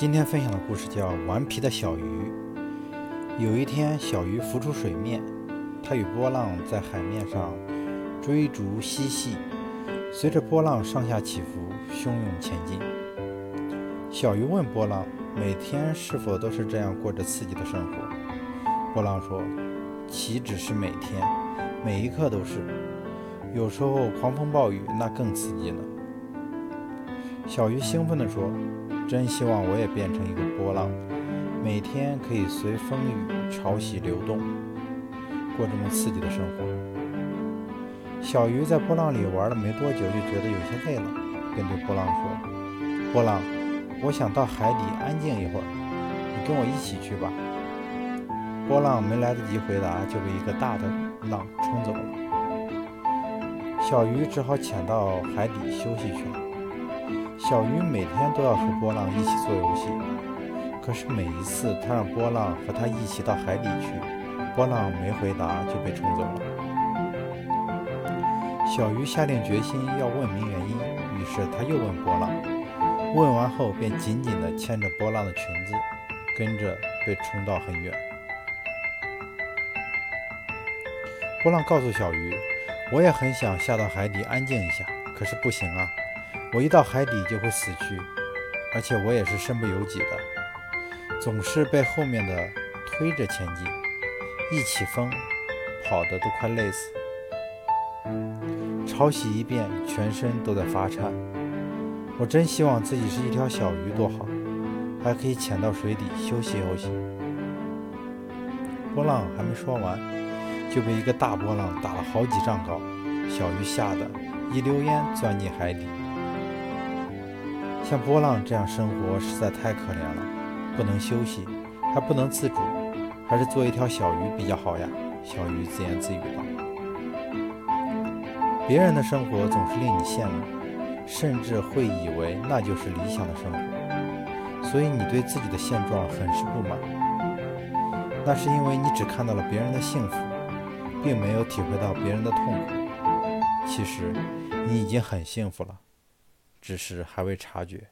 今天分享的故事叫《顽皮的小鱼》。有一天，小鱼浮出水面，它与波浪在海面上追逐嬉戏，随着波浪上下起伏，汹涌前进。小鱼问波浪：“每天是否都是这样过着刺激的生活？”波浪说：“岂止是每天，每一刻都是。有时候狂风暴雨，那更刺激呢。”小鱼兴奋地说。真希望我也变成一个波浪，每天可以随风雨潮汐流动，过这么刺激的生活。小鱼在波浪里玩了没多久，就觉得有些累了，便对波浪说：“波浪，我想到海底安静一会儿，你跟我一起去吧。”波浪没来得及回答，就被一个大的浪冲走了。小鱼只好潜到海底休息去了。小鱼每天都要和波浪一起做游戏，可是每一次他让波浪和他一起到海底去，波浪没回答就被冲走了。小鱼下定决心要问明原因，于是他又问波浪，问完后便紧紧地牵着波浪的裙子，跟着被冲到很远。波浪告诉小鱼：“我也很想下到海底安静一下，可是不行啊。”我一到海底就会死去，而且我也是身不由己的，总是被后面的推着前进，一起风，跑得都快累死。潮汐一变，全身都在发颤。我真希望自己是一条小鱼，多好，还可以潜到水底休息休息。波浪还没说完，就被一个大波浪打了好几丈高，小鱼吓得一溜烟钻进海底。像波浪这样生活实在太可怜了，不能休息，还不能自主，还是做一条小鱼比较好呀。小鱼自言自语道：“别人的生活总是令你羡慕，甚至会以为那就是理想的生活，所以你对自己的现状很是不满。那是因为你只看到了别人的幸福，并没有体会到别人的痛苦。其实，你已经很幸福了。”只是还未察觉。